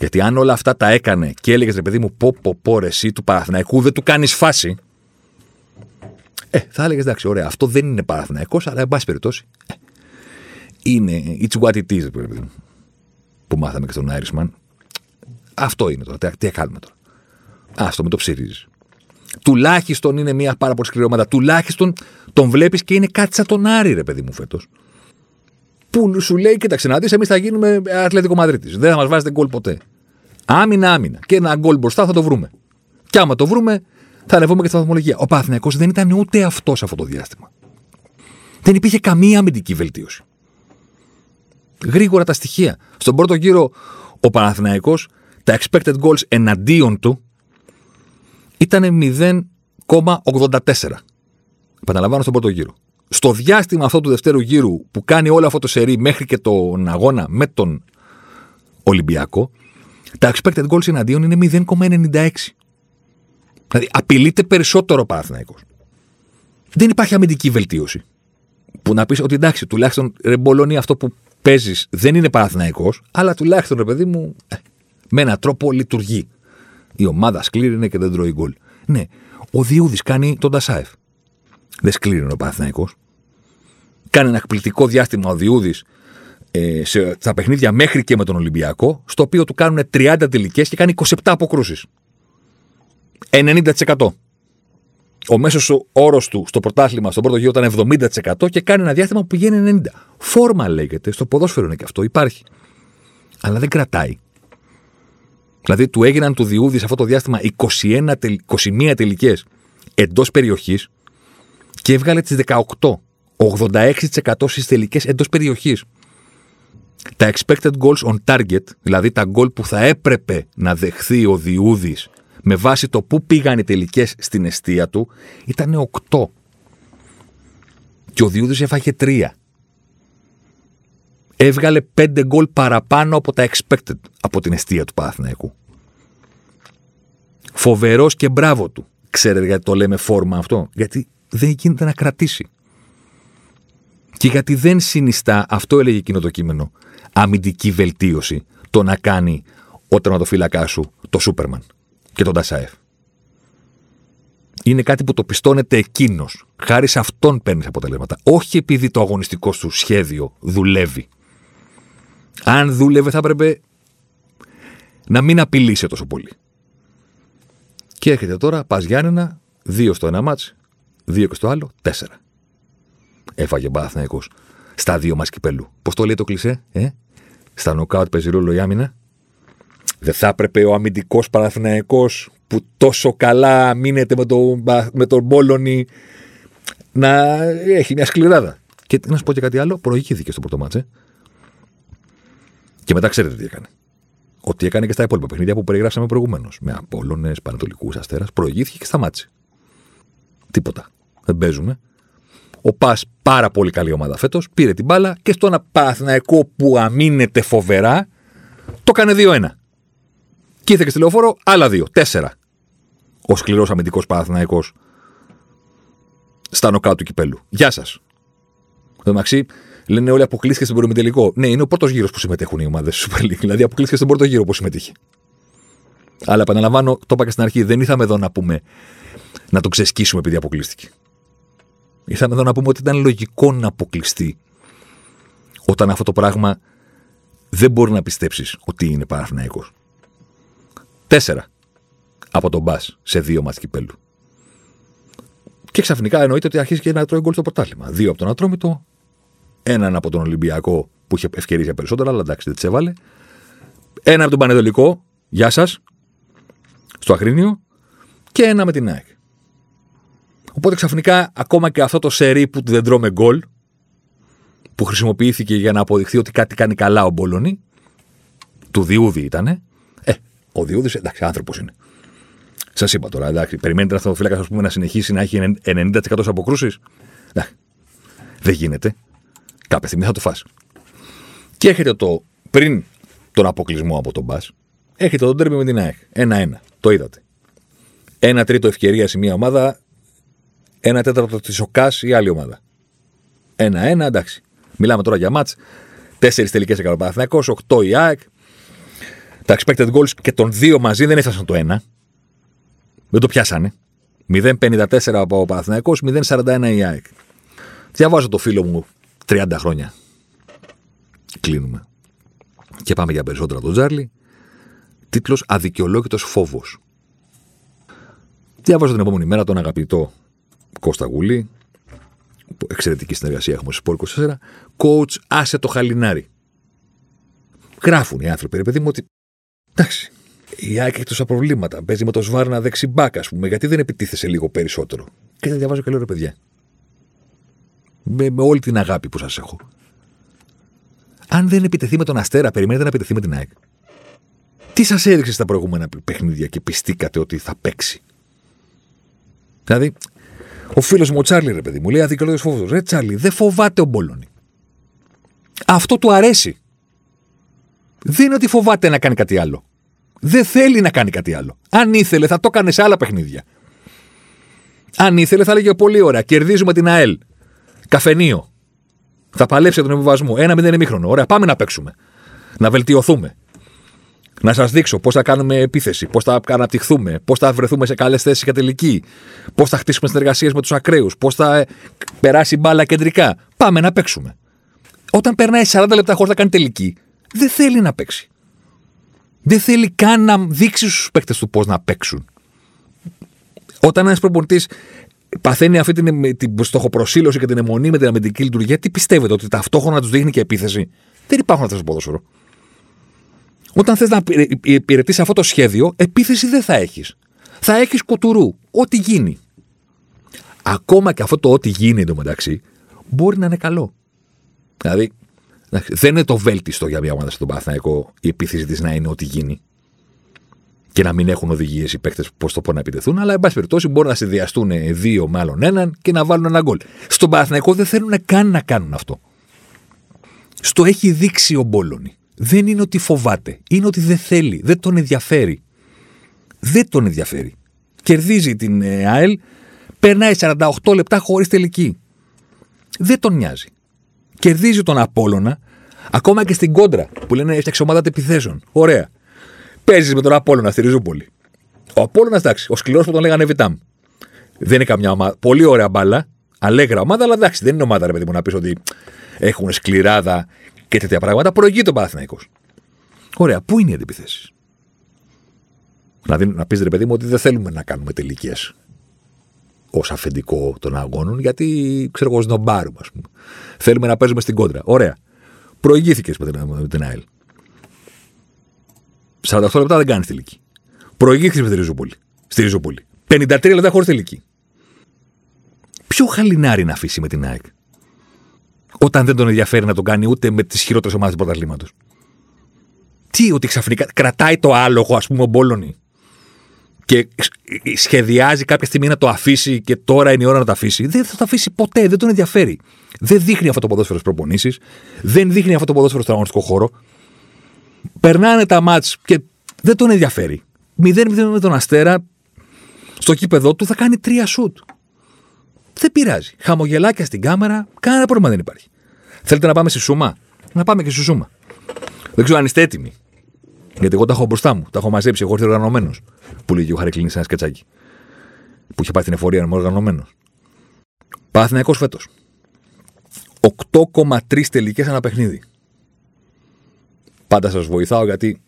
Γιατί αν όλα αυτά τα έκανε και έλεγες ρε παιδί μου, πω πω πω ρε, εσύ του Παραθυναϊκού δεν του κάνεις φάση. Ε, θα έλεγες εντάξει, ωραία, αυτό δεν είναι Παραθυναϊκό, αλλά εν πάση περιπτώσει. Ε, είναι it's what it is, παιδί μου. Που μάθαμε και στον Άιρισμαν. Αυτό είναι τώρα. Τι κάνουμε τώρα. Άστο, με το ψυρίζει. Τουλάχιστον είναι μια πάρα πολύ σκληρή ομάδα. Τουλάχιστον τον βλέπεις και είναι κάτι σαν τον Άρη, ρε παιδί μου φέτος. Που σου λέει, κοίταξε να δεις, εμείς θα γίνουμε Αθλητικό Μαδρίτης. Δεν θα μας βάζετε γκολ ποτέ. Άμυνα, άμυνα. Και ένα γκολ μπροστά θα το βρούμε. Και άμα το βρούμε, θα ανεβούμε και στη βαθμολογία. Ο Παναθυνιακό δεν ήταν ούτε αυτός αυτό το διάστημα. Δεν υπήρχε καμία αμυντική βελτίωση. Γρήγορα τα στοιχεία. Στον πρώτο γύρο, ο Παναθηναϊκός, τα expected goals εναντίον του ήταν 0,84. Επαναλαμβάνω στον πρώτο γύρο. Στο διάστημα αυτό του δευτέρου γύρου που κάνει όλο αυτό το σερί μέχρι και τον αγώνα με τον Ολυμπιακό, τα expected goals εναντίον είναι 0,96. Δηλαδή απειλείται περισσότερο ο Παναθηναϊκός. Δεν υπάρχει αμυντική βελτίωση. Που να πεις ότι εντάξει, τουλάχιστον ρε Μπολόνι, αυτό που παίζεις δεν είναι Παναθηναϊκός, αλλά τουλάχιστον ρε παιδί μου, ε, με έναν τρόπο λειτουργεί. Η ομάδα σκλήρινε και δεν τρώει γκολ. Ναι, ο Διούδης κάνει τον Τασάεφ. Δεν σκλήρινε ο Παναθυναϊκό. Κάνει ένα εκπληκτικό διάστημα ο Διούδης ε, στα παιχνίδια μέχρι και με τον Ολυμπιακό, στο οποίο του κάνουν 30 τελικές και κάνει 27 αποκρούσεις. 90%. Ο μέσος όρος του στο πρωτάθλημα στον πρώτο γύρο ήταν 70% και κάνει ένα διάστημα που πηγαίνει 90%. Φόρμα λέγεται, στο ποδόσφαιρο είναι και αυτό, υπάρχει. Αλλά δεν κρατάει. Δηλαδή του έγιναν του Διούδη σε αυτό το διάστημα 21, 21 τελικές εντός περιοχής και έβγαλε τις 18. 86% στις τελικές εντός περιοχής. Τα expected goals on target, δηλαδή τα γκολ που θα έπρεπε να δεχθεί ο Διούδης με βάση το πού πήγαν οι τελικές στην αιστεία του, ήταν 8. Και ο Διούδης έφαγε 3. Έβγαλε 5 γκολ παραπάνω από τα expected από την αιστεία του Παναθηναϊκού. Φοβερός και μπράβο του. Ξέρετε γιατί το λέμε φόρμα αυτό; Γιατί δεν γίνεται να κρατήσει. Και γιατί δεν συνιστά, αυτό έλεγε εκείνο το κείμενο, αμυντική βελτίωση το να κάνει ο τερματοφύλακάς σου το Σούπερμαν και τον Τασάεφ. Είναι κάτι που το πιστώνεται εκείνος. Χάρη σε αυτόν παίρνεις αποτελέσματα. Όχι επειδή το αγωνιστικό σου σχέδιο δουλεύει. Αν δούλευε, θα έπρεπε να μην απειλήσει τόσο πολύ. Και έρχεται τώρα, πας Γιάννενα, δύο στο ένα μάτς, δύο και στο άλλο, τέσσερα. Έφαγε Παναθυναϊκό στα δύο μα κυπέλου. Πώς το λέει το κλισέ, ε; Στα νοκάουτ παίζει ρόλο η άμυνα. Δεν θα έπρεπε ο αμυντικός Παναθηναϊκός που τόσο καλά μείνεται με, το, με τον Μπόλωνη να έχει μια σκληράδα. Και να σου πω και κάτι άλλο, προηγήθηκε στο πρώτο μάτσε. Και μετά ξέρετε τι έκανε. Ό,τι έκανε και στα υπόλοιπα παιχνίδια που περιγράψαμε προηγουμένως. Με Απόλωνε, Πανατολικούς Αστέρας, προηγήθηκε και σταμάτησε. Τίποτα. Δεν παίζουμε. Ο Πας, πάρα πολύ καλή ομάδα φέτος, πήρε την μπάλα και στον Παναθηναϊκό που αμήνεται φοβερά, το έκανε 2-1. Και ήρθε και στη λεωφόρο άλλα δύο. Τέσσερα. Ο σκληρός αμυντικός Παναθηναϊκός στα νοκά του κυπέλου. Γεια σας. Εντάξει, λένε όλοι αποκλείστηκες στον πρώτο τελικό. Ναι, είναι ο πρώτος γύρος που συμμετέχουν οι ομάδες Super League. Δηλαδή αποκλείστηκες στον πρώτο γύρο που συμμετείχε. Αλλά επαναλαμβάνω, το είπα και στην αρχή, δεν ήρθαμε εδώ να πούμε να το ξεσκίσουμε επειδή αποκλείστηκε. Ήρθαμε εδώ να πούμε ότι ήταν λογικό να αποκλειστεί όταν αυτό το πράγμα δεν μπορεί να πιστέψεις ότι είναι Παναθηναϊκός. Τέσσερα από τον Μπα σε δύο μάτς κυπέλου. Και ξαφνικά εννοείται ότι αρχίζει και να τρώει γκολ στο πρωτάθλημα. Δύο από τον Ατρόμητο, έναν από τον Ολυμπιακό που είχε ευκαιρίε για περισσότερα, αλλά εντάξει δεν τις έβαλε. Ένα από τον Πανεδολικό, γεια σας, στο Αχρήνιο, και ένα με την ΑΕΚ. Οπότε ξαφνικά ακόμα και αυτό το σερί που δεν τρώμε γκολ, που χρησιμοποιήθηκε για να αποδειχθεί ότι κάτι κάνει καλά ο Μπολονί, του Διούδη ήτανε, ε, ο Διούδης, εντάξει, άνθρωπος είναι. Σας είπα τώρα, εντάξει, περιμένετε ένα θεματοφύλακα να συνεχίσει να έχει 90% αποκρούσεις. Δεν γίνεται. Κάποια στιγμή θα το φας. Και έχετε το πριν τον αποκλεισμό από τον Μπα, έχετε τον τέρμι με την ΑΕΚ. Ένα-ένα. Το είδατε. Ένα τρίτο ευκαιρία σε μια ομάδα, ένα τέταρτο της ΟΚΑ η άλλη ομάδα. Ένα-ένα, εντάξει. Μιλάμε τώρα για μάτς. Τέσσερις τελικές έκανε ο Παναθυνακό, οκτώ η ΑΕΚ. Τα expected goals και των δύο μαζί δεν έφτασαν το ένα. Δεν το πιάσανε. 0,54 από ο Παναθυνακό, 0,41 η ΑΕΚ. Διαβάζω το φίλο μου 30 χρόνια. Κλείνουμε. Και πάμε για περισσότερα από τον Τζάρλι. Τίτλος Αδικαιολόγητος φόβος. Διαβάζω την επόμενη μέρα τον αγαπητό Κώστα Γουλή. Εξαιρετική συνεργασία έχουμε στο Sport 24. Coach άσε το χαλινάρι. Γράφουν οι άνθρωποι, ρε παιδί μου, ότι. Εντάξει, η Άκη έχει τόσα προβλήματα. Παίζει με το Σβάρνα δεξιμπάκ, ας πούμε. Γιατί δεν επιτίθεσε λίγο περισσότερο; Και δεν διαβάζω και λέω ρε παιδιά με, με όλη την αγάπη που σας έχω. Αν δεν επιτεθεί με τον Αστέρα, περιμένετε να επιτεθεί με την ΑΕΚ. Τι σας έδειξε στα προηγούμενα παιχνίδια και πιστήκατε ότι θα παίξει; Δηλαδή, ο φίλος μου ο Τσάρλι, ρε παιδί μου, λέει αδικαιολόγιο φόβος. Ρε Τσάρλι, δεν φοβάται ο Μπόλωνη. Αυτό του αρέσει. Δεν είναι ότι φοβάται να κάνει κάτι άλλο. Δεν θέλει να κάνει κάτι άλλο. Αν ήθελε, θα το έκανε σε άλλα παιχνίδια. Αν ήθελε, θα έλεγε πολύ ωραία. Κερδίζουμε την ΑΕΛ. Καφενείο. Θα παλέψει τον εμβιβασμό. Ένα μηδέν ημίχρονο. Ωραία, πάμε να παίξουμε. Να βελτιωθούμε. Να σας δείξω πώς θα κάνουμε επίθεση, πώς θα αναπτυχθούμε, πώς θα βρεθούμε σε καλές θέσεις για τελική, πώς θα χτίσουμε συνεργασίες με τους ακραίους, πώς θα περάσει μπάλα κεντρικά. Πάμε να παίξουμε. Όταν περνάει 40 λεπτά χωρίς να κάνει τελική, δεν θέλει να παίξει. Δεν θέλει καν να δείξει στους παίκτες του πώς να παίξουν. Όταν ένας προπονητής παθαίνει αυτή την, την στοχοπροσύλωση και την αιμονή με την αμυντική λειτουργία, τι πιστεύετε, ότι ταυτόχρονα τους δείχνει και επίθεση; Δεν υπάρχουν αυτά στο ποδόσφαιρο. Όταν θες να υπηρετήσει αυτό το σχέδιο, επίθεση δεν θα έχεις. Θα έχεις κοτουρού. Ό,τι γίνει. Ακόμα και αυτό το ό,τι γίνει εντωμεταξύ μπορεί να είναι καλό. Δηλαδή, δεν είναι το βέλτιστο για μια ομάδα στον Παναθηναϊκό η επίθεση της να είναι ό,τι γίνει και να μην έχουν οδηγίες οι παίκτες πώς το πω να επιτεθούν, αλλά εν πάση περιπτώσει μπορεί να συνδυαστούν δύο με άλλον έναν και να βάλουν ένα γκολ. Στον Παναθηναϊκό δεν θέλουν καν να κάνουν αυτό. Στο έχει δείξει ο Μπόλωνη. Δεν είναι ότι φοβάται. Είναι ότι δεν θέλει. Δεν τον ενδιαφέρει. Δεν τον ενδιαφέρει. Κερδίζει την ε, ΑΕΛ, περνάει 48 λεπτά χωρίς τελική. Δεν τον νοιάζει. Κερδίζει τον Απόλωνα, ακόμα και στην κόντρα που λένε έφτιαξε ομάδα επιθέσεων. Ωραία. Παίζεις με τον Απόλωνα στη Ριζούπολη. Ο Απόλωνα, εντάξει, ο σκληρός που τον λέγανε Βιτάμ. Δεν είναι καμιά ομάδα. Πολύ ωραία μπάλα. Αλέγρα ομάδα, αλλά εντάξει, δεν είναι ομάδα, ρε παιδί μου, να πεις ότι έχουν σκληράδα και τέτοια πράγματα. Προηγεί τον Παναθηναϊκός. Ωραία, πού είναι οι αντιπιθέσεις; Δηλαδή, να πεις ρε παιδί μου ότι δεν θέλουμε να κάνουμε τελικές ως αφεντικό των αγώνων, γιατί ξέρω εγώ, σνομπάρουμε, ας πούμε. Θέλουμε να παίζουμε στην κόντρα. Ωραία. Προηγήθηκες με την ΑΕΛ. 48 λεπτά δεν κάνει τελική. Προηγήθηκε με τη Ριζούπολη. Στη Ριζούπολη. 53 λεπτά χωρίς τελική. Ποιο χαλινάρι να αφήσει με την ΑΕΚ; Όταν δεν τον ενδιαφέρει να τον κάνει ούτε με τις χειρότερες ομάδες του πρωταθλήματος. Τι, ότι ξαφνικά κρατάει το άλογο, ας πούμε, ο Μπόλωνη και σχεδιάζει κάποια στιγμή να το αφήσει και τώρα είναι η ώρα να το αφήσει. Δεν θα το αφήσει ποτέ, δεν τον ενδιαφέρει. Δεν δείχνει αυτό το ποδόσφαιρο στις προπονήσεις, δεν δείχνει αυτό το ποδόσφαιρο στον αγωνιστικό χώρο. Περνάνε τα μάτς και δεν τον ενδιαφέρει. 0-0 με τον Αστέρα, στο κήπεδο του θα κάνει τρία σουτ. Δεν πειράζει. Χαμογελάκια στην κάμερα, κανένα πρόβλημα δεν υπάρχει. Θέλετε να πάμε στη Σούμα; Να πάμε και στη Σούμα. Δεν ξέρω αν είστε έτοιμοι. Γιατί εγώ τα έχω μπροστά μου. Τα έχω μαζέψει. Εγώ ήρθα οργανωμένος. Που λέγει ο Χαρικλίνης ένα σκετσάκι. Που είχε πάει στην εφορία να είμαι οργανωμένος. Παθηναϊκό φέτος. 8,3 τελικές ένα παιχνίδι. Πάντα σας βοηθάω γιατί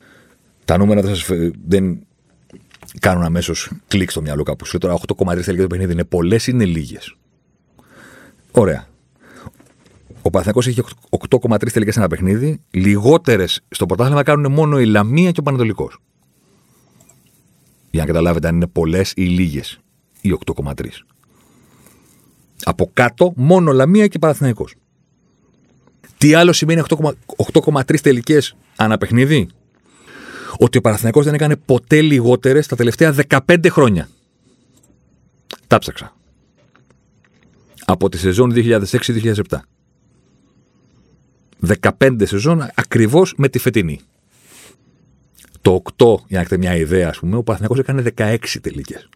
τα νούμερα δεν, σας, δεν κάνουν αμέσως κλικ στο μυαλό κάπου. Σου τώρα 8,3 τελικέ το παιχνίδι είναι πολλές ή είναι λίγες. Ωραία. Ο Παναθυνακό έχει 8,3 τελικέ ένα παιχνίδι. Λιγότερες στο πρωτάθλημα κάνουν μόνο η Λαμία και ο Πανατολικό. Για να καταλάβετε αν είναι πολλές ή λίγες οι 8,3. Από κάτω μόνο Λαμία και Παναθηναϊκός. Τι άλλο σημαίνει 8,3 τελικές ανά παιχνίδι, Ότι ο Παναθηναϊκός δεν έκανε ποτέ λιγότερες τα τελευταία 15 χρόνια. Τα ψάξα. Από τη σεζόν 2006-2007. 15 σεζόν ακριβώς με τη φετινή. Το 8, για να έχετε μια ιδέα, ας πούμε, ο Παναθηναϊκός έκανε 16 τελικές.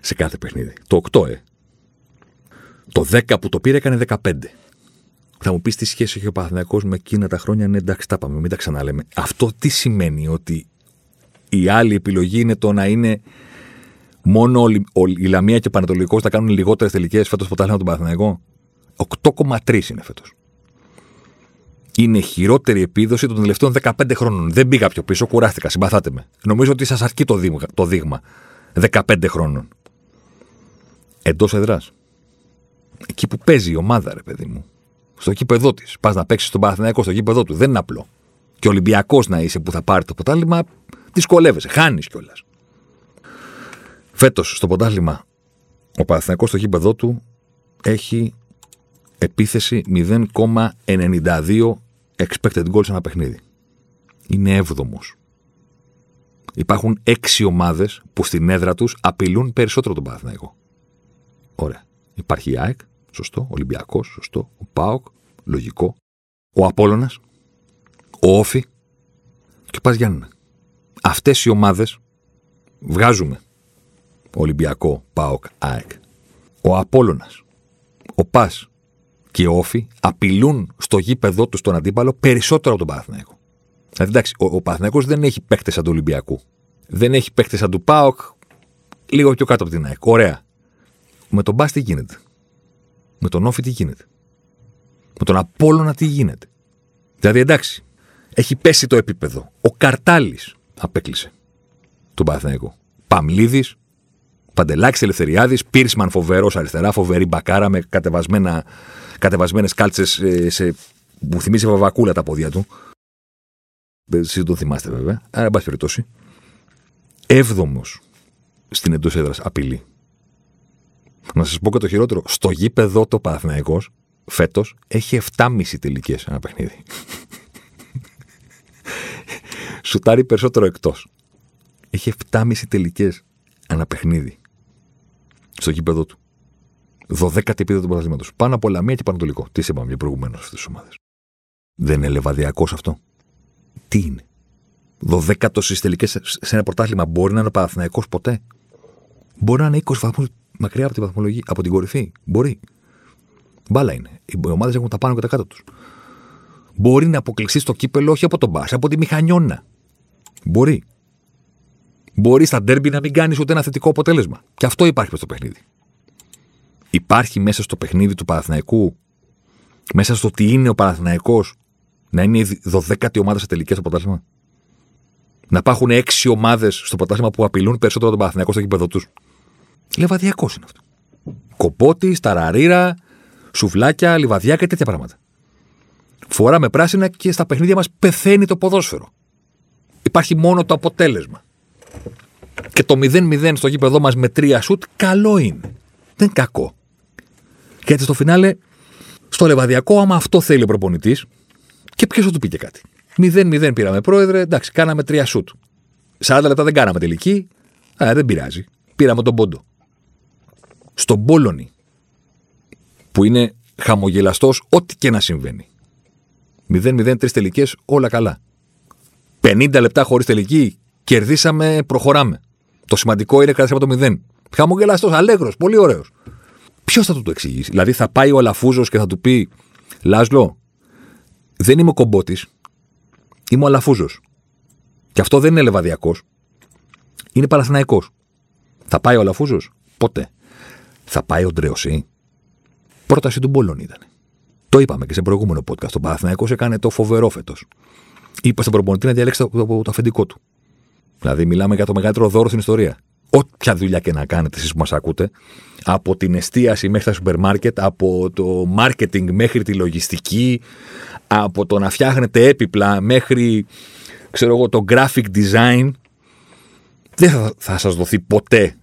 Σε κάθε παιχνίδι. Το 8, ε. Το 10 που το πήρε έκανε 15. Θα μου πεις τι σχέση έχει ο Παναθηναϊκός με εκείνα τα χρόνια. Ναι, εντάξει, τα πάμε, μην τα ξαναλέμε. Αυτό τι σημαίνει, ότι η άλλη επιλογή είναι το να είναι μόνο η Λαμία και ο Πανατολικό θα κάνουν λιγότερες τελικές φέτος από τα τον Παναθηναϊκό; 8,3 είναι φέτος είναι χειρότερη επίδοση των τελευταίων 15 χρόνων. Δεν πήγα πιο πίσω, κουράστηκα, συμπαθάτε με. Νομίζω ότι σας αρκεί το δείγμα, το δείγμα 15 χρόνων. Εντός εδρά. Εκεί που παίζει η ομάδα, ρε παιδί μου. Στο κήπεδό της. Πας να παίξεις στον Παναθηναϊκό στο κήπεδό του. Δεν είναι απλό. Και Ολυμπιακός να είσαι που θα πάρει το ποτάλιμα, δυσκολεύεσαι. Χάνεις κιόλας. Φέτος στο ποτάλιμα, ο Παναθηναϊκός στο κήπεδό του έχει επίθεση 0,92 expected goals ένα παιχνίδι. Είναι έβδομος. Υπάρχουν έξι ομάδες που στην έδρα τους απειλούν περισσότερο τον Παναθηναϊκό. Ωραία. Υπάρχει η ΑΕΚ, σωστό. Ο Ολυμπιακός, σωστό. Ο ΠΑΟΚ, λογικό. Ο Απόλλωνας, ο Όφη και πας Γιάννενα. Αυτές οι ομάδες βγάζουμε. Ολυμπιακό, ΠΑΟΚ, ΑΕΚ. Ο Απόλλωνας, ο ΠΑΣ, και όφη απειλούν στο γήπεδο τους στον αντίπαλο περισσότερο από τον Παναθηναϊκό. Δηλαδή, εντάξει, ο, ο Παναθηναϊκός δεν έχει παίχτε σαν του Ολυμπιακού. Δεν έχει παίχτε σαν του Πάοκ, λίγο πιο κάτω από την ΑΕΚ. Ωραία. Με τον Μπα τι γίνεται; Με τον Όφη τι γίνεται; Με τον Απόλωνα τι γίνεται; Δηλαδή, εντάξει, έχει πέσει το επίπεδο. Ο Καρτάλης απέκλεισε τον Παναθηναϊκό. Παμλίδης, Παντελάκης Ελευθεριάδης, Πίρσμαν φοβερός αριστερά, φοβερή μπακάρα με κατεβασμένα κατεβασμένες κάλτσες ε, σε... που θυμίζει βαβακούλα τα πόδια του. Εσείς το θυμάστε βέβαια. Άρα, εν πάση περιπτώσει. Έβδομος στην εντός έδρας απειλή. Να σας πω και το χειρότερο. Στο γήπεδο το Παναθυναϊκό φέτος έχει 7,5 τελικές ένα παιχνίδι. Σουτάρει περισσότερο εκτός. Έχει 7,5 τελικές ένα παιχνίδι. Στο γήπεδο του. 12η επίδοση του πρωταθλήματο. Πάνω από Λαμία και Πανατολικό. Τι είπαμε για προηγουμένως αυτές τις ομάδες. Δεν είναι λεβαδιακός αυτό. Τι είναι. 12ο στις τελικές σε ένα πρωτάθλημα μπορεί να είναι ο Παναθυναϊκό ποτέ; Μπορεί να είναι 20 βαθμούς μακριά από την βαθμολογία, από την κορυφή. Μπορεί. Μπάλα είναι. Οι ομάδες έχουν τα πάνω και τα κάτω τους. Μπορεί να αποκλειστεί στο κύπελο όχι από τον Μπα, από τη μηχανιώνα. Μπορεί. Μπορεί στα ντέρμπι να μην κάνεις ούτε ένα θετικό αποτέλεσμα. Και αυτό υπάρχει στο παιχνίδι. Υπάρχει μέσα στο παιχνίδι του Παναθηναϊκού, μέσα στο τι είναι ο Παναθηναϊκός, να είναι η 12η ομάδα σε τελικές αποτέλεσμα. Να υπάρχουν έξι ομάδες στο πρωτάθλημα που απειλούν περισσότερο τον Παναθηναϊκό στο γήπεδο τους. Λεβαδιακός είναι αυτό. Κοπότης, ταραρίρα, σουβλάκια, λιβαδιά και τέτοια πράγματα. Φοράμε πράσινα και στα παιχνίδια μας πεθαίνει το ποδόσφαιρο. Υπάρχει μόνο το αποτέλεσμα. Και το 0-0 στο γήπεδο μας με τρία σουτ, καλό είναι. Δεν είναι κακό. Γιατί στο φινάλε, στο λεβαδιακό, άμα αυτό θέλει ο προπονητής, και ποιος θα του πει και κάτι. 0-0 πήραμε πρόεδρε, εντάξει, κάναμε τρία σουτ. 40 λεπτά δεν κάναμε τελική. Α, δεν πειράζει. Πήραμε τον πόντο. Στον Πόλωνη, που είναι χαμογελαστός ό,τι και να συμβαίνει. 0-0, τρει τελικές, όλα καλά. 50 λεπτά χωρίς τελική, κερδίσαμε, προχωράμε. Το σημαντικό είναι κρατήσαμε το 0. Χαμογελαστός, αλέγρος, πολύ ωραίος. Ποιος θα του το εξηγήσει; Δηλαδή θα πάει ο Αλαφούζος και θα του πει Λάσλο, δεν είμαι ο κομπότης, είμαι ο Αλαφούζος. Και αυτό δεν είναι λεβαδιακός. Είναι παραθυναϊκός. Θα πάει ο Αλαφούζος; Ποτέ. Θα πάει ο Ντρεωσή. Πρόταση του Μπολόν ήταν. Το είπαμε και σε προηγούμενο podcast. Ο Παναθηναϊκός έκανε το φοβερό φέτος. Είπα στον προπονητή να διαλέξει το, το, το αφεντικό του. Δηλαδή, μιλάμε για το μεγαλύτερο δώρο στην ιστορία. Όποια δουλειά και να κάνετε εσείς που μας ακούτε, από την εστίαση μέχρι τα σούπερ μάρκετ, από το marketing μέχρι τη λογιστική, από το να φτιάχνετε έπιπλα μέχρι ξέρω εγώ, το graphic design, δεν θα, θα σας δοθεί ποτέ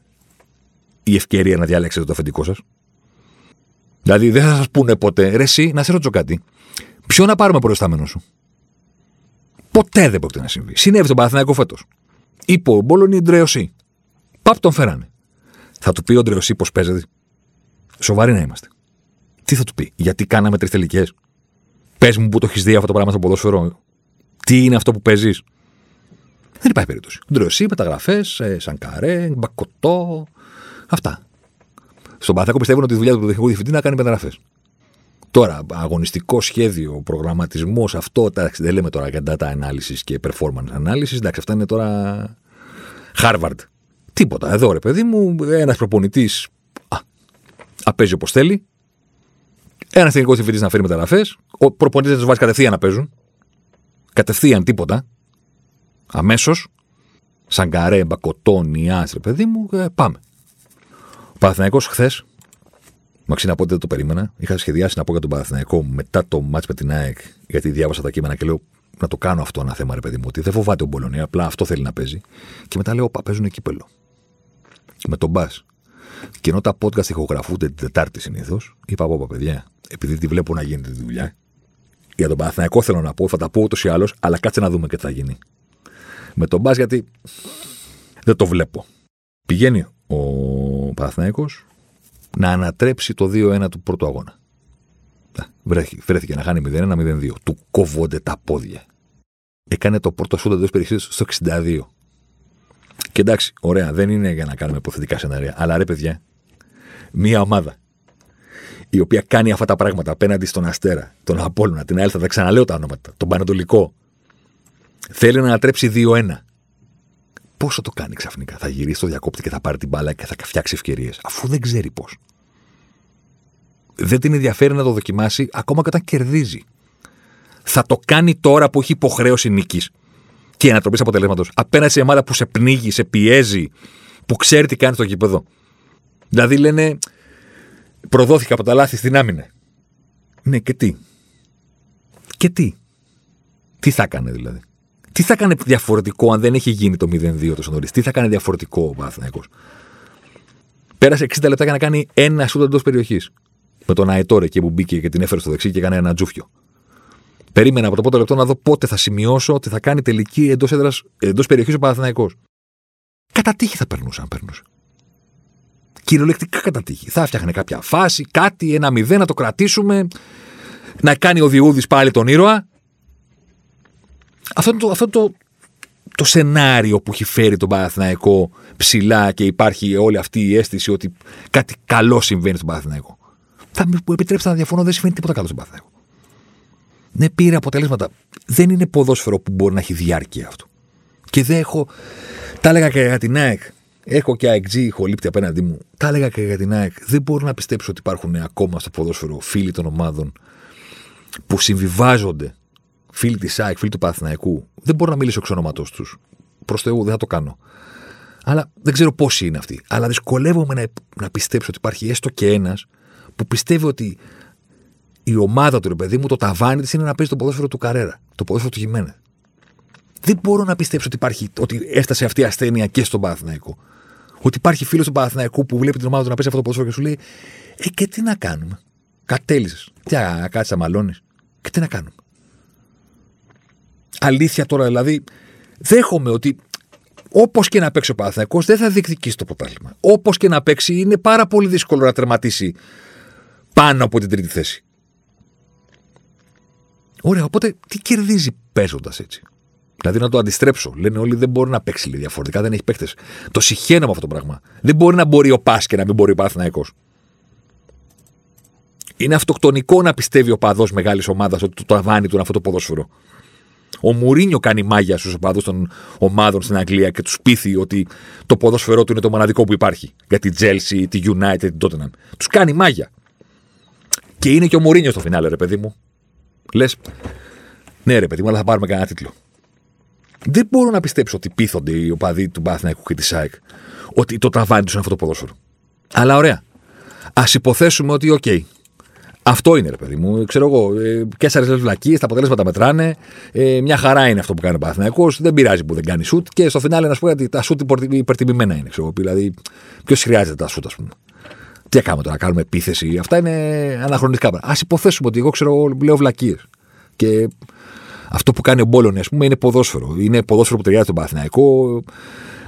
η ευκαιρία να διαλέξετε το αφεντικό σας. Δηλαδή δεν θα σας πούνε ποτέ, ρε εσύ, να σε ρωτήσω κάτι. Ποιο να πάρουμε προϊστάμενο σου; Ποτέ δεν πρόκειται να συμβεί. Συνέβη στον Παναθηναϊκό φέτος. Είπε ο Μπόλωνη Ντρεωσή. Παπ τον φέρανε. Θα του πει ο Ντρεωσή πώς παίζεται. Σοβαροί να είμαστε. Τι θα του πει, Γιατί κάναμε τρεις τελικές; Πες μου που το έχεις δει αυτό το πράγμα στο ποδόσφαιρο. Τι είναι αυτό που παίζεις; Δεν υπάρχει περίπτωση. Ντρεωσή, μεταγραφές, ε, Σανκαρέ, Μπακοτό. Αυτά. Στον Παθέκο πιστεύουν ότι η δουλειά του τεχνικού διευθυντή είναι να κάνει μεταγραφές. Τώρα, αγωνιστικό σχέδιο, προγραμματισμός, αυτό. Εντάξει, δεν λέμε τώρα για data analysis και performance analysis. Εντάξει, αυτά είναι τώρα Harvard. Τίποτα. Εδώ ρε παιδί μου, ένας προπονητής απέζει όπως θέλει. Ένας τεχνικός διευθυντής να φέρει μεταγραφές. Ο προπονητής δεν τους βάζει κατευθείαν να παίζουν. Κατευθείαν τίποτα. Αμέσως. Σαν καρέ, μπακοτό, νιά, ρε παιδί μου, ε, πάμε. Ο Παναθυναϊκό χθες Μαξίνα, να πω ότι δεν το περίμενα. Είχα σχεδιάσει να πω για τον Παναθηναϊκό μετά το μάτς με την ΑΕΚ, γιατί διάβασα τα κείμενα και λέω να το κάνω αυτό ένα θέμα, ρε παιδί μου, ότι δεν φοβάται ο Μπολονία, απλά αυτό θέλει να παίζει. Και μετά λέω, Πα, παίζουν κύπελο. Με τον Μπα. Και ενώ τα podcast ηχογραφούνται την Τετάρτη συνήθως, είπα από παιδιά, επειδή τη βλέπω να γίνεται τη δουλειά, για τον Παναθηναϊκό θέλω να πω, θα τα πω ούτως ή άλλως, αλλά κάτσε να δούμε και τι θα γίνει. Με τον Μπα γιατί δεν το βλέπω. Πηγαίνει ο Παναθηναϊκός να ανατρέψει το 2-1 του πρώτου αγώνα. Βρέθηκε, βρέθηκε να χάνει 0-1-0-2. Του κόβονται τα πόδια. Έκανε το πρώτο σούτ εντός περιοχής στο 62. Και εντάξει, ωραία, δεν είναι για να κάνουμε υποθετικά σενάρια. Αλλά ρε, παιδιά, μία ομάδα η οποία κάνει αυτά τα πράγματα απέναντι στον Αστέρα, τον Απόλλωνα, την Έλθα, θα ξαναλέω τα ονόματα, τον Πανατολικό, θέλει να ανατρέψει 2-1. Πόσο το κάνει ξαφνικά; Θα γυρίσει το διακόπτη και θα πάρει την μπάλα και θα φτιάξει ευκαιρίες. Αφού δεν ξέρει πώς. Δεν την ενδιαφέρει να το δοκιμάσει ακόμα και όταν κερδίζει. Θα το κάνει τώρα που έχει υποχρέωση νίκης και ανατροπή αποτελέσματος. Απέναντι σε ομάδα που σε πνίγει, σε πιέζει, που ξέρει τι κάνει στο γήπεδο. Δηλαδή λένε, προδόθηκα από τα λάθη στην άμυνα. Ναι, και τι; Και τι; Τι θα έκανε δηλαδή; Τι θα κάνει διαφορετικό αν δεν έχει γίνει το 0-2 τόσο νωρίς; Τι θα κάνει διαφορετικό ο Παναθυναϊκό. Πέρασε 60 λεπτά για να κάνει ένα σούτ εντός περιοχής. Με τον Αετόρε εκεί που μπήκε και την έφερε στο δεξί και έκανε ένα τζούφιο. Περίμενα από το πρώτο λεπτό να δω πότε θα σημειώσω ότι θα κάνει τελική εντός εντός περιοχής ο Παναθυναϊκό. Κατά τύχη θα περνούσε αν περνούσε. Κυριολεκτικά κατά τύχη. Θα φτιάχνε κάποια φάση, κάτι, ένα μηδέν να το κρατήσουμε. Να κάνει ο Διούδης πάλι τον ήρωα. Αυτό είναι το, αυτό το, το σενάριο που έχει φέρει τον Παναθηναϊκό ψηλά και υπάρχει όλη αυτή η αίσθηση ότι κάτι καλό συμβαίνει στον Παναθηναϊκό. Θα μου επιτρέψετε να διαφωνώ, δεν συμβαίνει τίποτα καλό στον Παναθηναϊκό. Ναι, πήρε αποτελέσματα. Δεν είναι ποδόσφαιρο που μπορεί να έχει διάρκεια αυτό. Και δεν έχω. Τα έλεγα και για την ΑΕΚ. Έχω και ΑΕΚ χολύπτη απέναντί μου. Τα έλεγα και για την ΑΕΚ. Δεν μπορώ να πιστέψω ότι υπάρχουν ακόμα στο ποδόσφαιρο φίλοι των ομάδων που συμβιβάζονται. Φίλοι της ΑΕΚ, φίλοι του Παναθηναϊκού. Δεν μπορώ να μιλήσω εξ ονόματό τους. Προς Θεού, δεν θα το κάνω. Αλλά δεν ξέρω πόσοι είναι αυτοί. Αλλά δυσκολεύομαι να, να πιστέψω ότι υπάρχει έστω και ένας που πιστεύει ότι η ομάδα του, ρε παιδί μου, το ταβάνι της είναι να παίζει το ποδόσφαιρο του Καρέρα. Το ποδόσφαιρο του Γιμένε. Δεν μπορώ να πιστέψω ότι, υπάρχει, ότι έφτασε αυτή η ασθένεια και στον Παναθηναϊκό. Ότι υπάρχει φίλος του Παναθηναϊκού που βλέπει την ομάδα του να παίζει αυτό το ποδόσφαιρο και σου λέει: Ε, και τι να κάνουμε; Κατέλησες. Τι να κάτσει να μαλώνεις. Και τι να κάνουμε; Αλήθεια τώρα δηλαδή, δέχομαι ότι όπως και να παίξει ο Παναθηναϊκός δεν θα διεκδικήσει το πρωτάθλημα. Όπως και να παίξει, είναι πάρα πολύ δύσκολο να τερματίσει πάνω από την τρίτη θέση. Ωραία, οπότε τι κερδίζει παίζοντας έτσι; Δηλαδή να το αντιστρέψω. Λένε όλοι δεν μπορεί να παίξει λέει, διαφορετικά, δεν έχει παίχτε. Το συχαίνω με αυτό το πράγμα. Δεν μπορεί να μπορεί ο Πας και να μην μπορεί ο Παναθηναϊκός. Είναι αυτοκτονικό να πιστεύει ο παδός μεγάλης ομάδας ότι το ταβάνι του είναι αυτό το ποδόσφαιρο. Ο Μουρίνιο κάνει μάγια στους οπαδούς των ομάδων στην Αγγλία και τους πείθει ότι το ποδόσφαιρό του είναι το μοναδικό που υπάρχει. Για τη Chelsea, τη United, την Tottenham. Τους κάνει μάγια. Και είναι και ο Μουρίνιο στο φινάλε, ρε παιδί μου. Λες, ναι, ρε παιδί μου, αλλά θα πάρουμε κανένα τίτλο. Δεν μπορώ να πιστέψω ότι πείθονται οι οπαδοί του Παναθηναϊκού και της ΑΕΚ ότι το ταβάνι τους είναι αυτό το ποδόσφαιρο. Αλλά ωραία. Ας υποθέσουμε ότι, OK, okay, αυτό είναι, ρε παιδί μου. Ξέρω εγώ, ε, κέσσερι βλακείες, τα αποτελέσματα μετράνε. Ε, μια χαρά είναι αυτό που κάνει ο Παναθηναϊκός. Δεν πειράζει που δεν κάνει σουτ. Και στο φινάλε να σου πω ότι τα σουτ υπερτιμημένα είναι. Ξέρω, δηλαδή, ποιος χρειάζεται τα σουτ, ας πούμε. Τι να κάνουμε τώρα, να κάνουμε επίθεση. Αυτά είναι αναχρονιστικά. Ας υποθέσουμε ότι εγώ ξέρω, λέω βλακείες. Και αυτό που κάνει ο Μπόλωνη, ας πούμε, είναι ποδόσφαιρο. Είναι ποδόσφαιρο που ταιριάζει στον Παναθηναϊκό.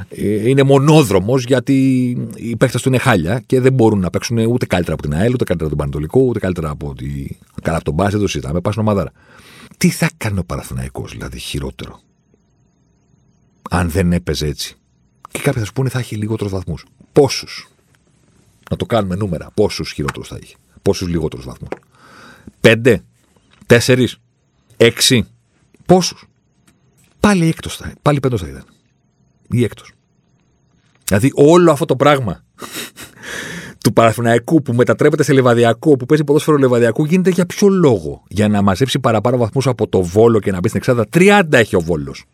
Ε, είναι μονόδρομος γιατί οι παίχτε του είναι χάλια και δεν μπορούν να παίξουν ούτε καλύτερα από την ΑΕΛ, ούτε καλύτερα από τον Πανατολικό, ούτε καλύτερα από, τη... Καλά από τον Μπάσε, το συζητάμε. Πας ομαδάρα. Τι θα κάνει ο Παναθηναϊκός δηλαδή χειρότερο, αν δεν έπαιζε έτσι; Και κάποιοι θα σου πούνε θα έχει λιγότερους βαθμούς. Πόσους; Να το κάνουμε νούμερα. Πόσους χειρότερους θα έχει; Πόσους λιγότερους βαθμούς; Πέντε; Τέσσερις; Έξι; Πόσους; Πάλι έκτος θα Πάλι πέντος θα ήταν. Ή έκτος. Δηλαδή όλο αυτό το πράγμα του Παραθυναϊκού που μετατρέπεται σε λεβαδιακό, που παίζει ποδόσφαιρο λεβαδιακού, γίνεται για ποιο λόγο; Για να μαζέψει παραπάνω βαθμούς από το βόλο και να μπει στην εξάδα. 30 έχει ο βόλος.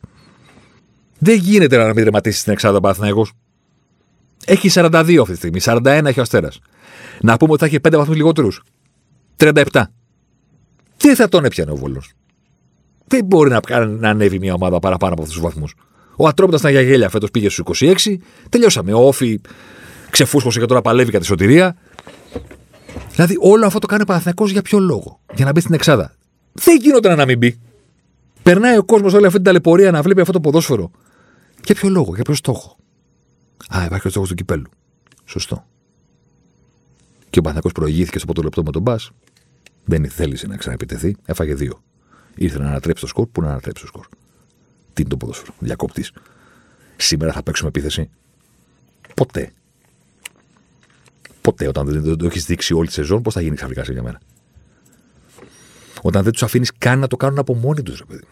Δεν γίνεται να μην τερματίσει στην εξάδα ο Παραθυναϊκό. Έχει 42 αυτή τη στιγμή. 41 έχει ο Αστέρας. Να πούμε ότι θα έχει 5 βαθμούς λιγότερους. 37. Τι θα τον έπιανε ο βόλος. Δεν μπορεί να, να ανέβει μια ομάδα παραπάνω από αυτούς τους βαθμούς. Ο Ατρόμητας ήταν για γέλια φέτος πήγε στους 26. Τελειώσαμε. Ο Όφη ξεφούσκωσε και τώρα παλεύει για τη σωτηρία. Δηλαδή όλο αυτό το κάνει ο Παναθυνακό για ποιο λόγο; Για να μπει στην Εξάδα. Δεν γίνονταν να μην μπει. Περνάει ο κόσμος όλη αυτή την ταλαιπωρία να βλέπει αυτό το ποδόσφαιρο. Για ποιο λόγο, για ποιο στόχο; Α, υπάρχει ο στόχος του κυπέλου. Σωστό. Και ο Παναθυνακό προηγήθηκε στο πρώτο λεπτό με τον Μπα. Δεν θέλησε να ξαναεπιτεθεί. Έφαγε δύο. Ήρθε να ανατρέψει το σκορ. Πού να ανατρέψει το σκορ; Τι είναι το ποδόσφαιρο. Διακόπτης. Σήμερα θα παίξουμε επίθεση. Ποτέ. Ποτέ όταν δεν το έχεις δείξει όλη τη σεζόν, πώς θα γίνει ξαφνικά σε μια μέρα. Όταν δεν τους αφήνεις καν να το κάνουν από μόνοι τους, ρε παιδί.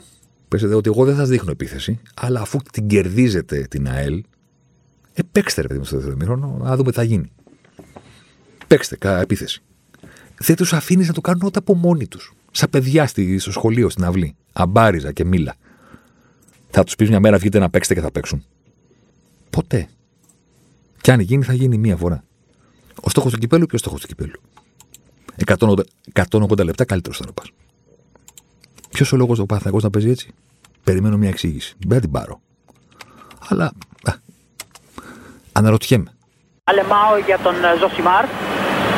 Πέσετε ότι εγώ δεν θα σα δείχνω επίθεση, αλλά αφού την κερδίζετε την ΑΕΛ, ε, παίξτε ρε παιδί μου στο δεύτερο μήχρονο, να δούμε τι θα γίνει. Παίξτε κα, επίθεση. Δεν τους αφήνεις να το κάνουν ό,τι από μόνοι τους. Σαν παιδιά στο σχολείο, στην αυλή. Αμπάριζα και μίλα. Θα τους πεις μια μέρα βγείτε να παίξετε και θα παίξουν. Ποτέ. Και αν γίνει, θα γίνει μία φορά. Ο στόχος του κυπέλου, ποιος στόχος του κυπέλου. 180, 180 λεπτά καλύτερος θα πας. Ποιος ο λόγος ο Παναθηναϊκός να παίζει έτσι; περιμένω μια εξήγηση. Δεν θα την πάρω. Αλλά α, αναρωτιέμαι. Αλεμάο για τον ε, Ζωσιμάρ.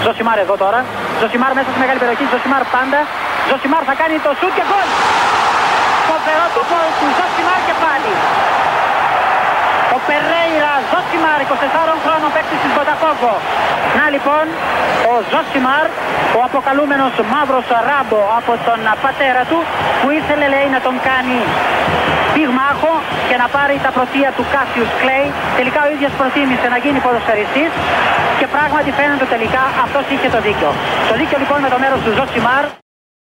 Ζωσιμάρ εδώ τώρα. Ζωσιμάρ μέσα στη μεγάλη περιοχή. Ζωσιμάρ πάντα. Ζωσιμάρ θα κάνει το σουτ και γκολ. Φοβερό το γκολ του Ζωσιμάρ και πάλι. Ο Περέιρα Ζωσιμάρ, 24 χρόνων παίκτης της Μποταφόγκο. Να λοιπόν, ο Ζωσιμάρ, ο αποκαλούμενος μαύρος ράμπο από τον πατέρα του, που ήθελε λέει να τον κάνει πυγμάχο και να πάρει τα πρωτεία του Κάσιους Κλέη. Τελικά ο ίδιος προτίμησε να γίνει ποδοσφαιριστής και πράγματι φαίνεται τελικά αυτός είχε το δίκιο. Το δίκιο λοιπόν με το μέρος του Ζωσιμάρ.